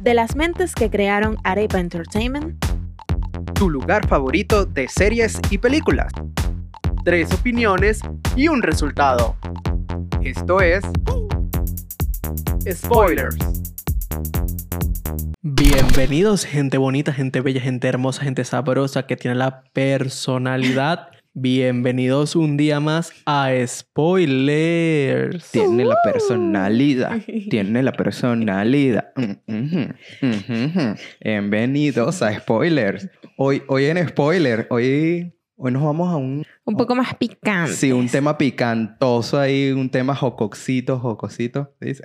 De las mentes que crearon Arepa Entertainment, tu lugar favorito de series y películas. Tres opiniones y un resultado. Esto es... Spoilers. Bienvenidos, gente bonita, gente bella, gente hermosa, gente sabrosa que tiene la personalidad. Bienvenidos un día más a Spoilers. Tiene la personalidad. Tiene la personalidad. Mm. Bienvenidos a Spoilers. Hoy, hoy en Spoiler, hoy, hoy nos vamos a un, un poco más picante. sí, un tema picantoso ahí, un tema jocosito, jocosito, ¿se dice?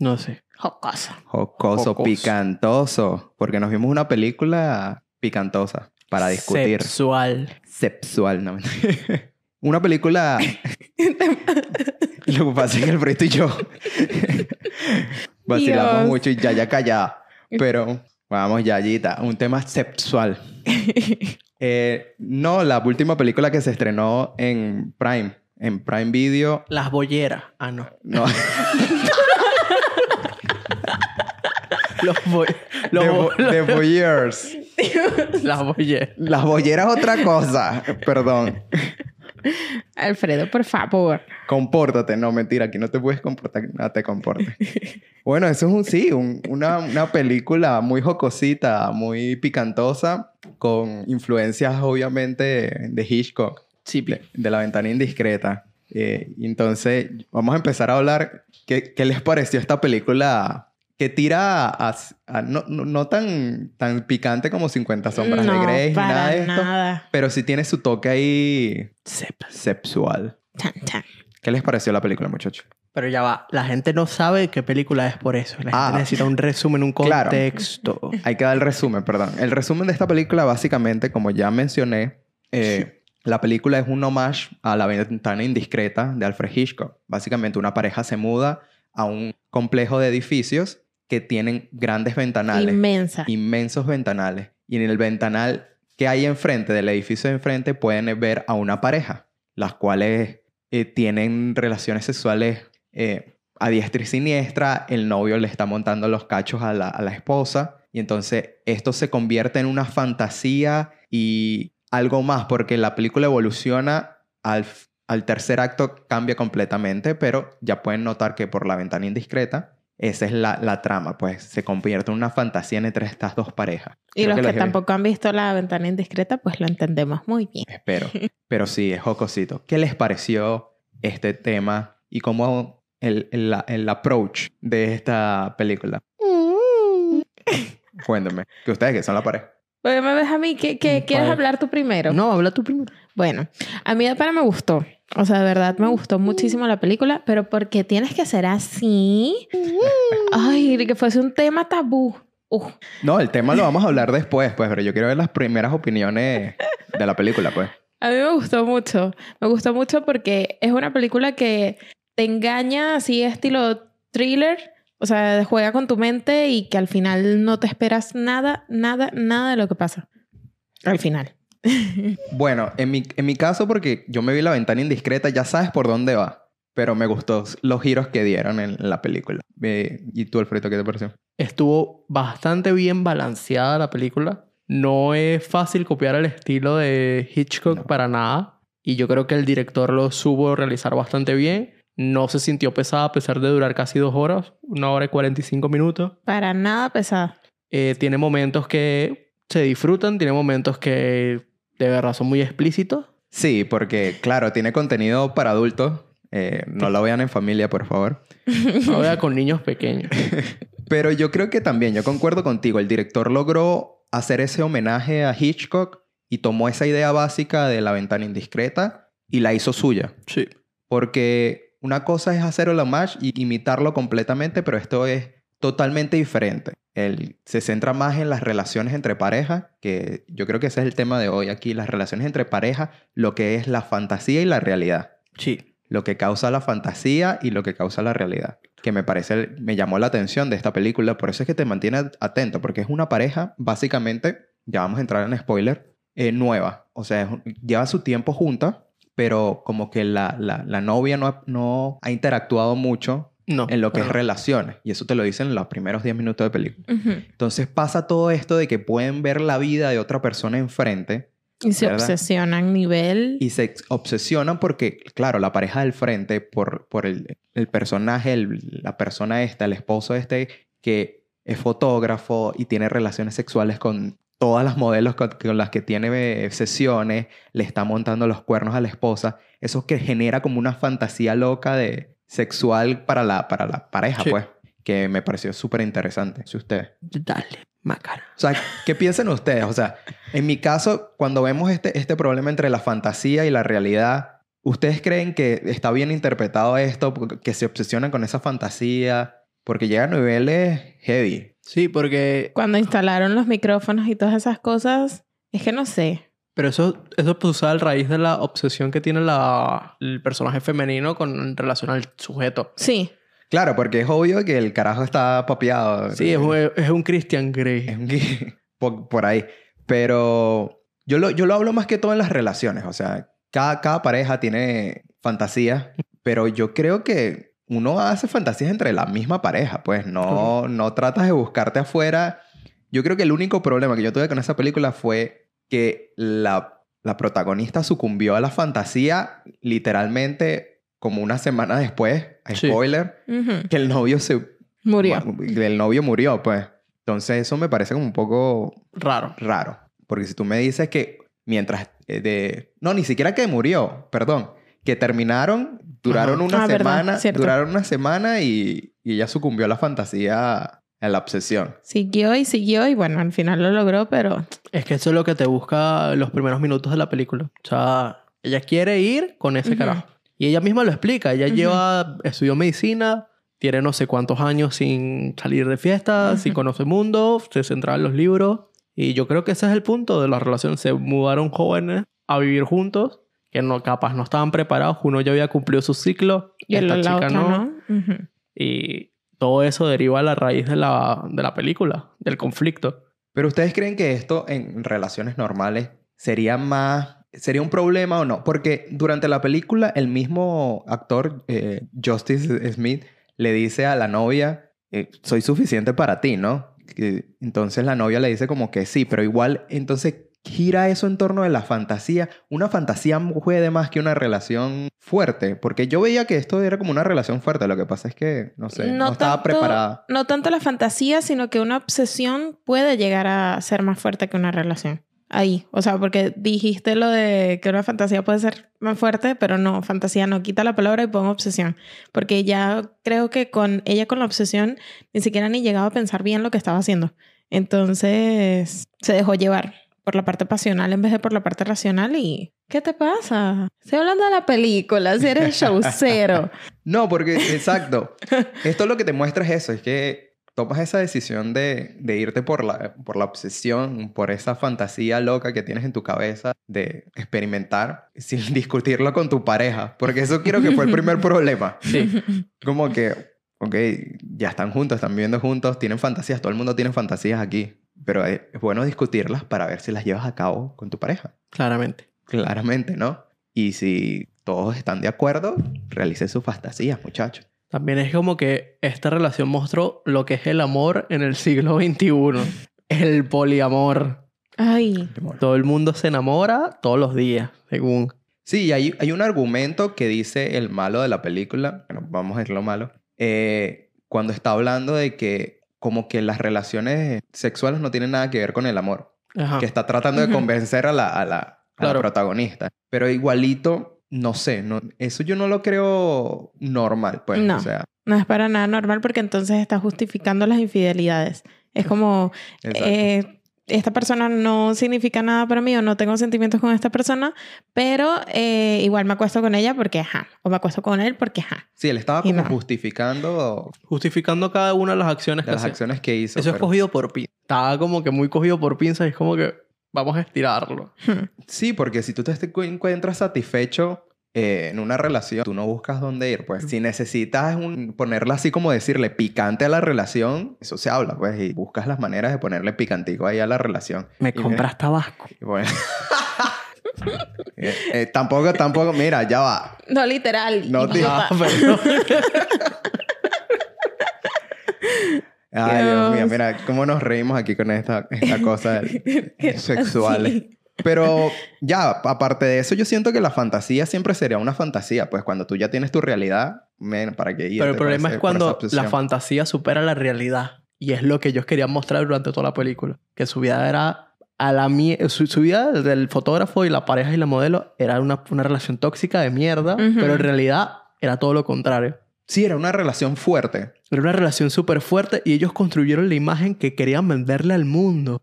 No sé. Jocoso. Jocoso, Jocoso. picantoso. Porque nos vimos una película picantosa para discutir. Sexual. Sexual, no. Una película. Lo que pasa es que Alfredo y yo vacilamos Dios. mucho y ya, ya callada. Pero vamos, Yayita, un tema sexual. Eh, no, la última película que se estrenó en Prime, en Prime Video. Las bolleras. Ah, no. No, Los boy... Los The, bo- The Voyeurs. Las bolleras. Las bolleras es otra cosa. Perdón. Alfredo, por favor. Compórtate. No, mentira. Aquí no te puedes comportar. No te comportes. Bueno, eso es un sí. un- una, una película muy jocosita, muy picantosa, con influencias obviamente de Hitchcock, Sí, de, de La Ventana Indiscreta. Eh, entonces, vamos a empezar a hablar. ¿Qué, qué les pareció esta película? Que tira a, a- no, no, no tan, tan picante como 50 sombras no, de Grey, ni nada de esto. nada. Pero sí tiene su toque ahí Sepa. sexual. Chan, chan. ¿Qué les pareció la película, muchachos? Pero ya va. La gente no sabe qué película es por eso. La gente Ah. necesita un resumen, un Claro. contexto. Hay que dar el resumen, perdón. El resumen de esta película, básicamente, como ya mencioné, eh, la película es un homage a La ventana indiscreta de Alfred Hitchcock. Básicamente, una pareja se muda a un complejo de edificios que tienen grandes ventanales. Inmensa. inmensos ventanales. Y en el ventanal que hay enfrente del edificio de enfrente pueden ver a una pareja, las cuales eh, tienen relaciones sexuales eh, a diestra y siniestra. El novio le está montando los cachos a la, a la esposa. Y entonces esto se convierte en una fantasía y algo más, porque la película evoluciona al, al tercer acto, cambia completamente, pero ya pueden notar que por la ventana indiscreta esa es la, la trama, pues se convierte en una fantasía entre estas dos parejas. Y Creo los que, tampoco han visto la ventana indiscreta, pues lo entendemos muy bien. Espero. Pero sí, es jocosito. ¿Qué les pareció este tema y cómo el, el, el approach de esta película? Cuéntame. Que ustedes que son la pareja. Oye, ¿me ves a mí? ¿Qué, qué- Mm, quieres hablar tú primero? No, habla tú primero. Bueno, a mí de pana me gustó. O sea, de verdad me gustó muchísimo la película, pero porque tienes que ser así. Ay, que fuese un tema tabú. Uf. No, el tema lo vamos a hablar después, pues, pero yo quiero ver las primeras opiniones de la película, pues. A mí me gustó mucho. Me gustó mucho porque es una película que te engaña así estilo thriller. O sea, juega con tu mente y que al final no te esperas nada, nada, nada de lo que pasa. Al final. Bueno, en mi, en mi caso, porque yo me vi la ventana indiscreta, ya sabes por dónde va. Pero me gustó los giros que dieron en la película. Eh, ¿Y tú, Alfredo, qué te pareció? Estuvo bastante bien balanceada la película. No es fácil copiar el estilo de Hitchcock No. para nada. Y yo creo que el director lo supo realizar bastante bien. No se sintió pesada a pesar de durar casi dos horas, una hora y 45 minutos. Para nada pesada. Eh, tiene momentos que se disfrutan, tiene momentos que de verdad son muy explícitos. Sí, porque, claro, tiene contenido para adultos. Eh, no lo vean en familia, por favor. No vea con niños pequeños. Pero yo creo que también, yo concuerdo contigo, el director logró hacer ese homenaje a Hitchcock y tomó esa idea básica de la ventana indiscreta y la hizo suya. Sí. Porque una cosa es hacer el homage y imitarlo completamente, pero esto es totalmente diferente. Él se centra más en las relaciones entre parejas, que yo creo que ese es el tema de hoy aquí, las relaciones entre parejas, lo que es la fantasía y la realidad. Sí. Lo que causa la fantasía y lo que causa la realidad. Que me parece, me llamó la atención de esta película, por eso es que te mantiene atento, porque es una pareja, básicamente, ya vamos a entrar en spoiler, eh, nueva. O sea, es- lleva su tiempo junta, pero como que la, la, la novia no no ha interactuado mucho No. en lo que es no. relaciones. Y eso te lo dicen en los primeros 10 minutos de película. Entonces pasa todo esto de que pueden ver la vida de otra persona enfrente Y se ¿Verdad? obsesionan nivel. y se obsesionan porque, claro, la pareja del frente, por, por el, el personaje, el- la persona esta, el esposo este, que es fotógrafo y tiene relaciones sexuales con todas las modelos con, con las que tiene eh, sesiones, le está montando los cuernos a la esposa, eso que genera como una fantasía loca de sexual para la, para la pareja, Sí. pues, que me pareció súper interesante. Si ustedes. Dale, macana. O sea, ¿qué piensan ustedes? O sea, en mi caso, cuando vemos este, este problema entre la fantasía y la realidad, ¿ustedes creen que está bien interpretado esto? Que se obsesionan con esa fantasía, porque llega a niveles heavy. Sí, porque... Cuando instalaron los micrófonos y todas esas cosas, es que no sé. Pero eso, eso pues a raíz de la obsesión que tiene la, el personaje femenino con en relación al sujeto. Sí. Claro, porque es obvio que el carajo está papeado. Sí, es un, es un Christian Grey. Es un por, por ahí. Pero yo lo, yo lo hablo más que todo en las relaciones. O sea, cada, cada pareja tiene fantasías, pero yo creo que uno hace fantasías entre la misma pareja. Pues no, no tratas de buscarte afuera. Yo creo que el único problema que yo tuve con esa película fue que la, la protagonista sucumbió a la fantasía literalmente como una semana después. Sí. Spoiler. Que el novio se... Murió. El novio murió, pues. Entonces eso me parece como un poco Raro. raro. Porque si tú me dices que mientras eh, de... No, ni siquiera que murió, perdón. Que terminaron, duraron Ajá. una Ah, semana, duraron una semana y, y ella sucumbió a la fantasía, la obsesión. Siguió y siguió y bueno, al final lo logró, pero Es que eso es lo que te busca los primeros minutos de la película. O sea, ella quiere ir con ese Ujú. carajo. Y ella misma lo explica. Ella Ujú. lleva, estudió medicina, tiene no sé cuántos años sin salir de fiesta, sin Ujú. conocer mundo, se centraba en los libros. Y yo creo que ese es el punto de la relación. Se mudaron jóvenes a vivir juntos, que no, capaz no estaban preparados. Uno ya había cumplido su ciclo, y esta la, chica otra no. Y todo eso deriva a la raíz de la, de la película, del conflicto. Pero ustedes creen que esto en relaciones normales sería más... ¿Sería un problema o no? Porque durante la película el mismo actor, eh, Justice Smith, le dice a la novia, eh, soy suficiente para ti, ¿no? Entonces la novia le dice como que sí, pero igual entonces gira eso en torno de la fantasía. Una fantasía puede más que una relación fuerte, porque yo veía que esto era como una relación fuerte, lo que pasa es que, no sé, no, estaba tanto- preparada. No tanto la fantasía, sino que una obsesión puede llegar a ser más fuerte que una relación. Ahí. O sea, porque dijiste lo de que una fantasía puede ser más fuerte, pero no, fantasía no. Quita la palabra y pon obsesión. Porque ya creo que con ella con la obsesión ni siquiera ni llegaba a pensar bien lo que estaba haciendo. Entonces se dejó llevar por la parte pasional en vez de por la parte racional y... ¿Qué te pasa? Estoy hablando de la película, si eres showcero. No, porque, exacto. Esto lo que te muestra es eso, es que tomas esa decisión de, de irte por la, por la obsesión, por esa fantasía loca que tienes en tu cabeza de experimentar sin discutirlo con tu pareja. Porque eso quiero que fue el primer problema. Sí. Como que, ok, ya están juntos, están viviendo juntos, tienen fantasías, todo el mundo tiene fantasías aquí. Pero es bueno discutirlas para ver si las llevas a cabo con tu pareja. Claramente. Claramente, ¿no? Y si todos están de acuerdo, realicen sus fantasías, muchachos. También es como que esta relación mostró lo que es el amor en el siglo XXI. El poliamor. Ay, Todo el mundo se enamora todos los días, según. Sí, y hay, hay un argumento que dice el malo de la película, bueno, vamos a decir lo malo, eh, cuando está hablando de que como que las relaciones sexuales no tienen nada que ver con el amor, Ajá. que está tratando de convencer a la, a la, a la Claro. protagonista. Pero igualito, no sé, no, eso yo no lo creo normal, pues. No. O sea, no es para nada normal porque entonces está justificando las infidelidades. Es como, eh, esta persona no significa nada para mí o no tengo sentimientos con esta persona, pero eh, igual me acuesto con ella porque ajá, o me acuesto con él porque ajá. sí, él estaba como no. justificando Justificando cada una de las acciones que las hacía. acciones que hizo. Eso es cogido por pinza. Estaba como que muy cogido por pinza y es como que vamos a estirarlo. Sí, porque si tú te encu- encuentras satisfecho eh, en una relación, tú no buscas dónde ir. Pues si necesitas un, ponerle así como decirle picante a la relación, eso se habla, pues, y buscas las maneras de ponerle picantico ahí a la relación. Me Y me- compras tabasco. Y bueno. Eh, eh, tampoco, tampoco, mira, ya va. No literal. No, tío. idiota. Ah, pero- Ay, Dios mío, mira cómo nos reímos aquí con esta, esta cosa sexuales. así. Pero ya, aparte de eso, yo siento que la fantasía siempre sería una fantasía. Pues cuando tú ya tienes tu realidad, men, ¿para qué irte Pero el problema es cuando la fantasía supera la realidad. Y es lo que ellos querían mostrar durante toda la película. Que su vida era a la su, su vida del fotógrafo y la pareja y la modelo era una, una relación tóxica de mierda. Pero en realidad era todo lo contrario. Sí, era una relación fuerte. Era una relación súper fuerte y ellos construyeron la imagen que querían venderle al mundo.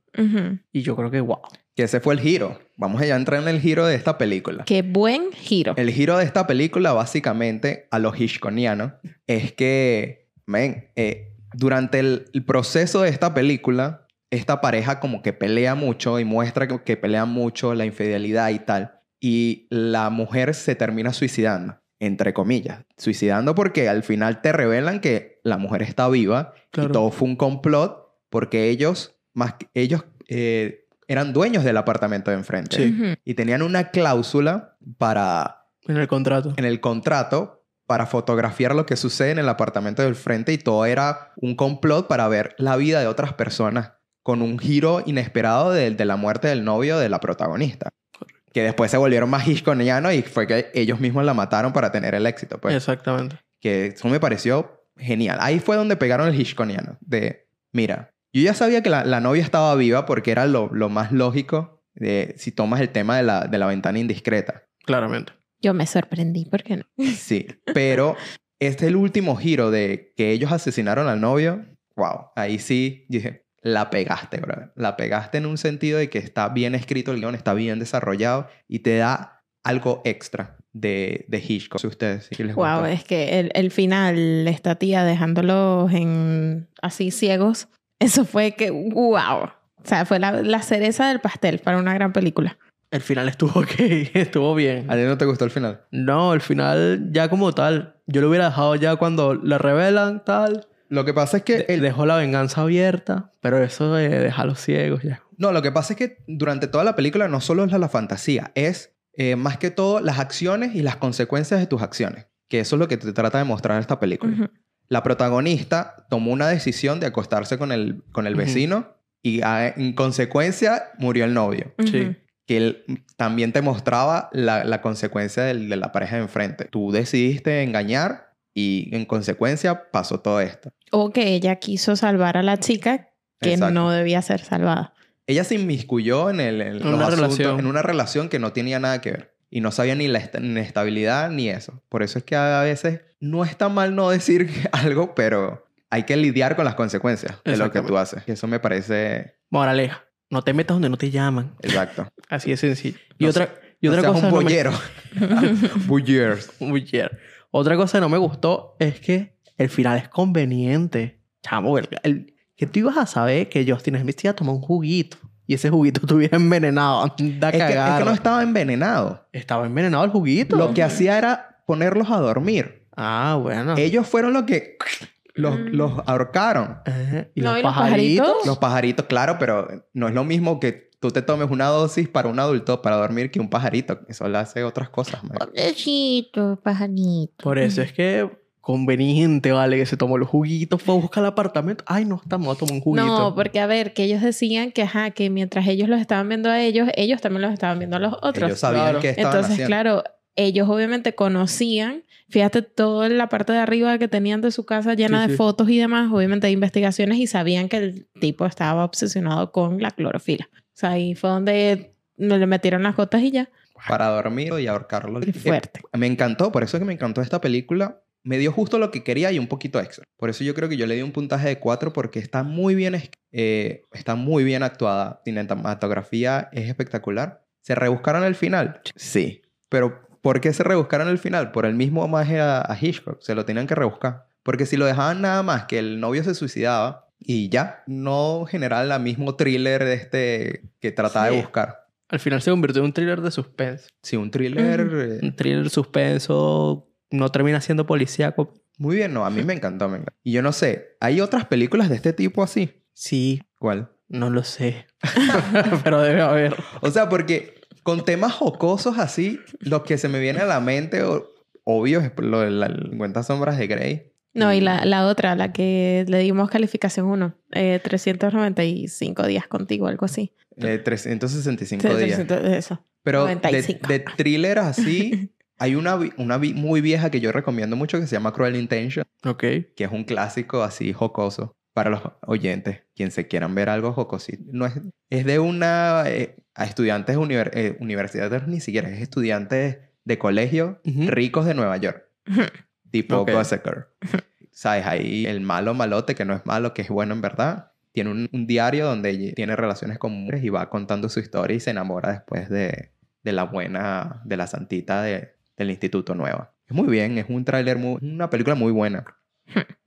Y yo creo que, wow. Que ese fue el giro. Vamos allá a entrar en el giro de esta película. Qué buen giro. El giro de esta película, básicamente, a los Hitchcockianos, es que, men, eh, durante el, el proceso de esta película, esta pareja como que pelea mucho y muestra que, que pelea mucho la infidelidad y tal. Y la mujer se termina suicidando, entre comillas. Suicidando porque al final te revelan que la mujer está viva Claro. y todo fue un complot porque ellos, más que- ellos eh, eran dueños del apartamento de enfrente Sí. Y tenían una cláusula para En el contrato. en el contrato para fotografiar lo que sucede en el apartamento del frente y todo era un complot para ver la vida de otras personas con un giro inesperado de, de la muerte del novio de la protagonista. Que después se volvieron más hitchcockianos y fue que ellos mismos la mataron para tener el éxito. Pues. Exactamente. Que eso me pareció genial. Ahí fue donde pegaron el hitchcockiano. De, mira, yo ya sabía que la, la novia estaba viva porque era lo, lo más lógico de, si tomas el tema de la, de la ventana indiscreta. Claramente. Yo me sorprendí, ¿por qué no? Sí, pero este es el último giro de que ellos asesinaron al novio. Wow, ahí sí dije, la pegaste, bro. La pegaste en un sentido de que está bien escrito el guion, está bien desarrollado y te da algo extra de, de Hitchcock. Si ustedes sí les Wow, gustó. es que el, el final, esta tía dejándolos en así ciegos, eso fue que, wow. O sea, fue la, la cereza del pastel para una gran película. El final estuvo ok. Estuvo bien. ¿A ti no te gustó el final? No, el final ya como tal. Yo lo hubiera dejado ya cuando le revelan tal. Lo que pasa es que... De- el- Dejó la venganza abierta. Pero eso de dejarlos ciegos ya. No, lo que pasa es que durante toda la película no solo es la, la fantasía, es eh, más que todo las acciones y las consecuencias de tus acciones. Que eso es lo que te trata de mostrar esta película. La protagonista tomó una decisión de acostarse con el, con el vecino y ah, en consecuencia murió el novio. Sí. Que él también te mostraba la, la consecuencia del- de la pareja de enfrente. Tú decidiste engañar y en consecuencia pasó todo esto. O que ella quiso salvar a la chica que Exacto. no debía ser salvada. Ella se inmiscuyó en, el, en, En los una asuntos- en una relación que no tenía nada que ver. Y no sabía ni la est- ni eso. Por eso es que a veces no está mal no decir algo, pero hay que lidiar con las consecuencias de lo que tú haces. Y eso me parece Moraleja. No te metas donde no te llaman. exacto. Así de sencillo. Y No otra, y No otra cosa... un no me-. Un. Otra cosa que no me gustó es que el final es conveniente. Chamo, el, el- que tú ibas a saber que Justin Smith iba a tomar un juguito. Y ese juguito estuviera envenenado. Anda Es que, es cagar. que no estaba envenenado. Estaba envenenado el juguito. Lo que hacía era ponerlos a dormir. Ah, bueno. Ellos fueron los que los, Mm. los ahorcaron. Ajá. Y No, los ¿y los pajaritos. Los pajaritos, claro, pero no es lo mismo que tú te tomes una dosis para un adulto para dormir que un pajarito. Eso le hace otras cosas. man. Pobrecito, pajanito. Por eso es que conveniente, vale, que se tomó los juguitos, fue a buscar el apartamento. Ay, no, estamos a tomar un juguito. No, porque a ver, que ellos decían que, ajá, que mientras ellos los estaban viendo a ellos, ellos también los estaban viendo a los otros. Ellos sabían Claro. que estaban Entonces, haciendo. claro, ellos obviamente conocían, fíjate, toda la parte de arriba que tenían de su casa llena Sí, de sí. fotos y demás, obviamente de investigaciones y sabían que el tipo estaba obsesionado con la clorofila. O sea, ahí fue donde le metieron las gotas y ya. Para dormir y ahorcarlo. Qué fuerte. Eh, me encantó, por eso es que me encantó esta película. Me dio justo lo que quería y un poquito extra. Por eso yo creo que yo le di un puntaje de 4 porque está muy bien, eh, está muy bien actuada. Cinematografía es espectacular. ¿Se rebuscaron el final? Sí. Pero ¿por qué se rebuscaron el final? Por el mismo homenaje a, a Hitchcock. Se lo tenían que rebuscar. Porque si lo dejaban nada más que el novio se suicidaba y ya, no generaba el mismo thriller de este que trataba Sí. de buscar. Al final se convirtió en un thriller de suspense. Sí, un thriller... Eh, Un thriller suspenso no termina siendo policíaco. Muy bien, no, a mí me encantó, me encantó. Y yo no sé, ¿hay otras películas de este tipo así? Sí, ¿Cuál? no lo sé. Pero debe haber. O sea, porque con temas jocosos así, lo que se me viene a la mente, o- obvio, es lo de las 50 sombras de Grey. No, y la, la otra, la que le dimos calificación 1, eh, 395 días contigo, algo así. Eh, 365 días. 300 eso. Pero de, 95. de thriller así, hay una, una muy vieja que yo recomiendo mucho que se llama Cruel Intention, Ok. que es un clásico así jocoso para los oyentes, quien se quieran ver algo jocosito. No es, es de una... eh, a estudiantes univer- eh, universitarios ni siquiera, es estudiantes de colegio Ujú. ricos de Nueva York. Tipo Ok. Gossip Girl. ¿Sabes? Ahí el malo malote, que no es malo, que es bueno en verdad. Tiene un, un diario donde tiene relaciones con mujeres y va contando su historia y se enamora después de, de la buena, de la santita de- del Instituto Nueva. Es muy bien, es un tráiler una película muy buena.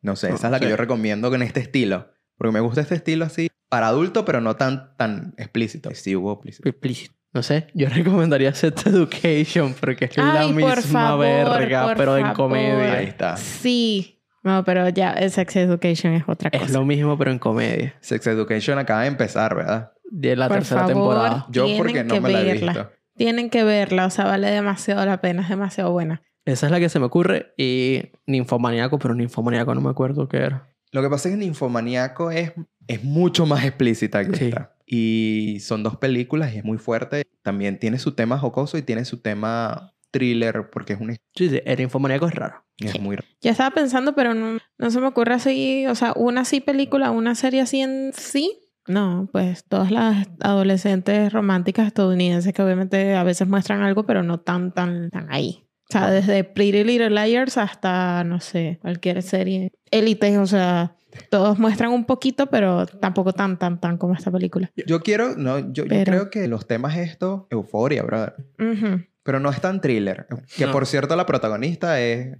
No sé, esa es la que Sí. yo recomiendo con este estilo. Porque me gusta este estilo así, para adulto, pero no tan, tan explícito. Sí hubo explícito. Explícito. No sé, yo recomendaría Sex Education porque es la Ay, misma por favor, verga, por pero en comedia. Ahí está. Sí. No, pero ya, Sex Education es otra cosa. Es lo mismo, pero en comedia. Sex Education acaba de empezar, ¿verdad? De la Por tercera favor. temporada. Yo porque no me la he verla. visto. Tienen que verla, o sea, vale demasiado la pena, es demasiado buena. Esa es la que se me ocurre. Y Ninfomaníaco, pero Ninfomaníaco no me acuerdo qué era. Lo que pasa es que Ninfomaníaco es, es mucho más explícita que Sí. esta. Y son dos películas y es muy fuerte. También tiene su tema jocoso y tiene su tema thriller porque es un... Sí, sí, el Ninfomaníaco es raro. Es muy... Ya estaba pensando, pero no, no se me ocurre así, o sea, una así película, una serie así en sí. No, pues todas las adolescentes románticas estadounidenses que obviamente a veces muestran algo, pero no tan, tan, tan ahí. O sea, desde Pretty Little Liars hasta, no sé, cualquier serie. Élite, o sea, todos muestran un poquito, pero tampoco tan, tan, tan como esta película. Yo quiero... No, yo, yo Pero- creo que los temas estos... Euforia, brother. Ujú. Pero no es tan thriller. Que No. por cierto la protagonista es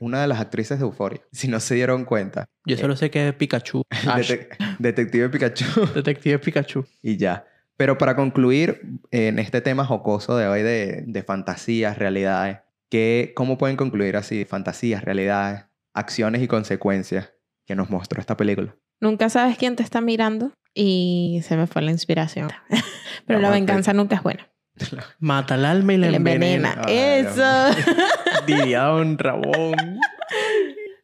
una de las actrices de Euforia. Si no se dieron cuenta. Yo solo sé que es Pikachu. Detective Pikachu. Detective Pikachu. y ya. Pero para concluir en este tema jocoso de hoy de, de fantasías, realidades, que, ¿cómo pueden concluir así? Fantasías, realidades, acciones y consecuencias que nos mostró esta película. Nunca sabes quién te está mirando y se me fue la inspiración. pero la venganza nunca es buena. Mata al alma y la Le envenena. envenena. Ay, Eso. Diría Don Ramón.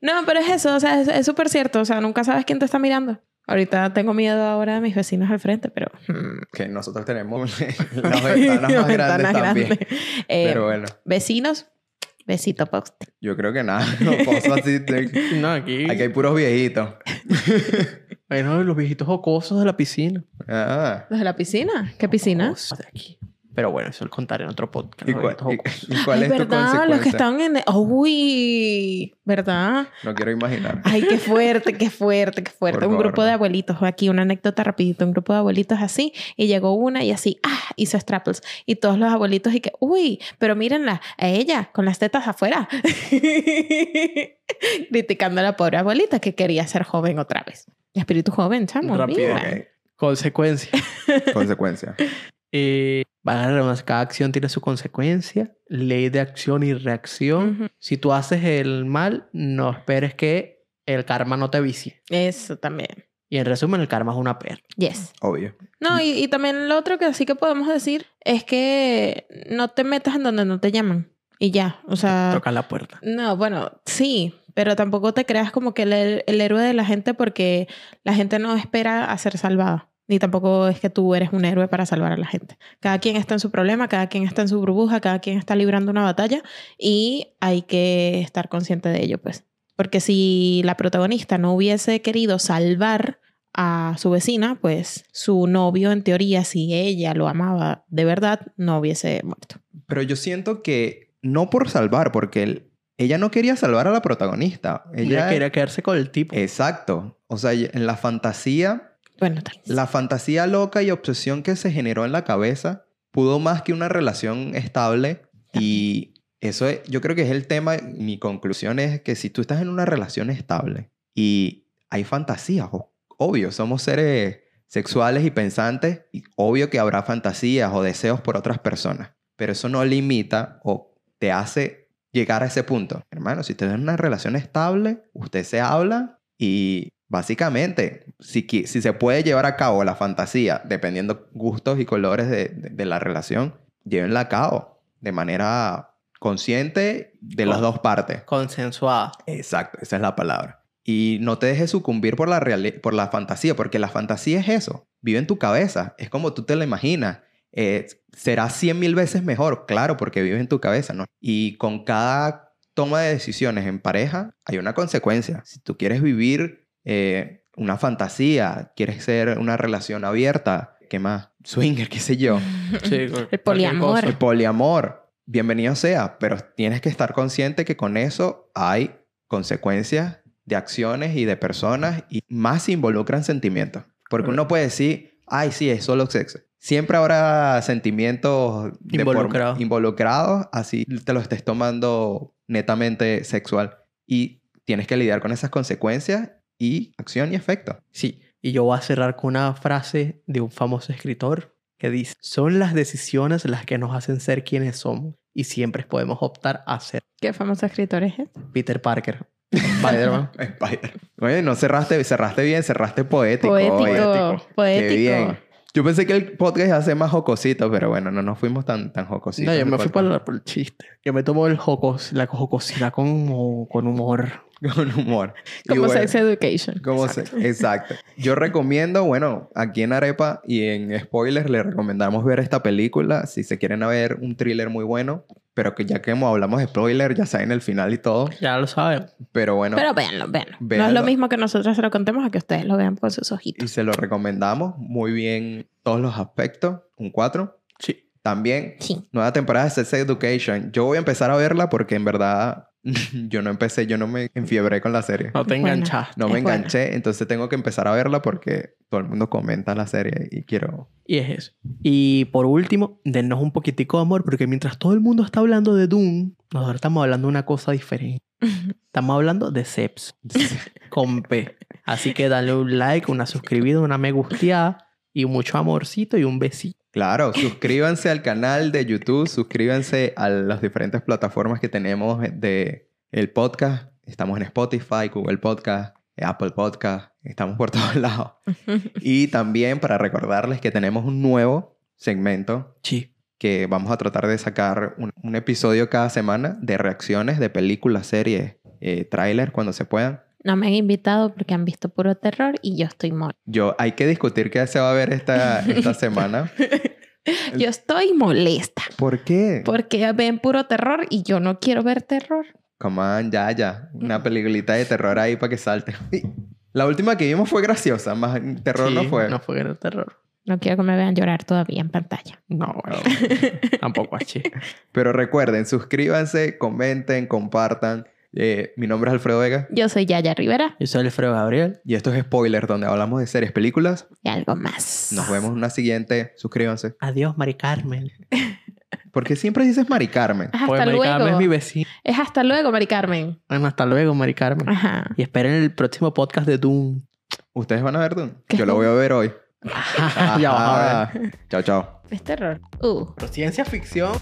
No, pero es eso, o sea, es súper cierto, o sea, nunca sabes quién te está mirando. Ahorita tengo miedo ahora de mis vecinos al frente, pero... hmm, Que nosotros tenemos las ventanas más grandes también. Eh, Pero bueno, Vecinos, besito para usted. yo creo que nada, no así. de- No, aquí. Aquí hay puros viejitos. Ay, no, los viejitos jocosos de la piscina. Ah. ¿Los de la piscina? ¿Qué piscina? Jocosos de aquí. Pero bueno, eso lo contaré en otro podcast. ¿Y cuál, y- y cuál Ay, es tu ¿verdad? Los que están en... Uy, ¿verdad? No quiero imaginar. Ay, qué fuerte, qué fuerte, qué fuerte. Por un favor, grupo de abuelitos, aquí una anécdota rapidito, un grupo de abuelitos así, y llegó una y así, ah, hizo strapples. Y todos los abuelitos y que, uy, pero mírenla, a ella, con las tetas afuera. Criticando a la pobre abuelita que quería ser joven otra vez. Espíritu joven, chamo. Rápido. Consecuencia. Consecuencia. Eh, van a redundar, cada acción tiene su consecuencia. Ley de acción y reacción. Ujú. Si tú haces el mal, no esperes que el karma no te vicie. Eso también. Y en resumen, el karma es una perra. Yes. Obvio. No, y, y también lo otro que sí que podemos decir es que no te metas en donde no te llaman. Y ya, o sea... Toca la puerta. No, bueno, sí, pero tampoco te creas como que el, el héroe de la gente porque la gente no espera a ser salvada. Ni tampoco es que tú eres un héroe para salvar a la gente. Cada quien está en su problema, cada quien está en su burbuja, cada quien está librando una batalla y hay que estar consciente de ello, pues. Porque si la protagonista no hubiese querido salvar a su vecina, pues su novio, en teoría, si ella lo amaba de verdad, no hubiese muerto. Pero yo siento que no por salvar, porque él- ella no quería salvar a la protagonista. Ella Ella quería quedarse con el tipo. Exacto. O sea, en la fantasía, Bueno, tal la fantasía loca y obsesión que se generó en la cabeza pudo más que una relación estable y eso es, yo creo que es el tema, mi conclusión es que si tú estás en una relación estable y hay fantasías, obvio, somos seres sexuales y pensantes, y obvio que habrá fantasías o deseos por otras personas, pero eso no limita o te hace llegar a ese punto. Hermano, si estás en una relación estable, usted se habla y básicamente, si, si se puede llevar a cabo la fantasía, dependiendo gustos y colores de, de- de la relación, llévenla a cabo de manera consciente de las dos partes. Consensuada. Exacto, esa es la palabra. Y no te dejes sucumbir por la, por la fantasía, porque la fantasía es eso. Vive en tu cabeza. Es como tú te la imaginas. Eh, será cien mil veces mejor, claro, porque vive en tu cabeza, ¿no? Y con cada toma de decisiones en pareja hay una consecuencia. Si tú quieres vivir eh, una fantasía, quieres ser una relación abierta, ¿qué más? Swinger, qué sé yo. Sí, El poliamor. El poliamor, bienvenido sea, pero tienes que estar consciente que con eso hay consecuencias de acciones y de personas y más se involucran sentimientos. Porque uno puede decir, ay, sí, es solo sexo. Siempre habrá sentimientos Involucrados. involucrados, así te lo estés tomando netamente sexual. Y tienes que lidiar con esas consecuencias y acción y efecto. Sí, y yo voy a cerrar con una frase de un famoso escritor que dice, son las decisiones las que nos hacen ser quienes somos y siempre podemos optar a ser ¿Qué famoso escritor es este? Peter Parker. Spider-Man. Spider. Oye, no cerraste, cerraste bien, cerraste poético. Poético. oye. Poético. Qué bien. Yo pensé que el podcast iba a ser más jocosito, pero bueno, no nos fuimos tan, tan jocositos. no, yo el me fui por el chiste. Yo me tomo el jocos, la jocosidad con, con humor. Con humor. Como bueno, Sex Education. como se- exacto. Yo recomiendo, bueno, aquí en Arepa y en Spoilers le recomendamos ver esta película si se quieren ver un thriller muy bueno, pero que ya que como hablamos de spoiler, ya saben el final y todo, Ya lo saben. pero bueno, Pero véanlo, véanlo. No es lo mismo que nosotros se lo contemos a que ustedes lo vean con sus y ojitos. se lo recomendamos muy bien todos los aspectos, un 4. Sí. También Sí. Nueva temporada de Sex Education. Yo voy a empezar a verla porque en verdad yo no empecé, yo no me enfiebré con la serie. No te Bueno. enganchaste. No me Es buena. enganché, entonces tengo que empezar a verla porque todo el mundo comenta la serie y quiero... Y es eso. Y por último, dennos un poquitico de amor, porque mientras todo el mundo está hablando de Doom, nosotros estamos hablando de una cosa diferente. Estamos hablando de Seps con P. Así que dale un like, una suscribida, una me gusteada y mucho amorcito y un besito. Claro, suscríbanse al canal de YouTube, suscríbanse a las diferentes plataformas que tenemos de el podcast. Estamos en Spotify, Google Podcast, Apple Podcast, estamos por todos lados. Y también para recordarles que tenemos un nuevo segmento Sí. que vamos a tratar de sacar un, un episodio cada semana de reacciones de películas, series, eh, tráiler cuando se puedan. No me han invitado porque han visto puro terror y yo estoy molesta. Yo, hay que discutir qué se va a ver esta, esta semana. Yo estoy molesta ¿Por qué? porque ven puro terror y yo no quiero ver terror. Come on, ya, ya. Una peliculita de terror ahí para que salte. La última que vimos fue graciosa, más terror Sí, no fue. No fue el terror. No quiero que me vean llorar todavía en pantalla. No, bueno. Tampoco así. Pero recuerden, suscríbanse, comenten, compartan. Eh, mi nombre es Alfredo Vega Yo soy Yaya Rivera Yo soy Alfredo Gabriel. y esto es Spoiler, donde hablamos de series, películas. y algo más. Nos vemos en una siguiente. Suscríbanse. Adiós, Mari Carmen. Porque siempre dices Mari Carmen. Hasta Pues Mari Carmen es luego. mi vecina. Es hasta luego, Mari Carmen. Bueno, hasta luego, Mari Carmen. Ajá. Y esperen el próximo podcast de Doom. ¿Ustedes van a ver? ¿Qué? Yo lo voy a ver hoy. ya vas a ver. Chao, chao. Es terror. Uh. Pero ciencia ficción.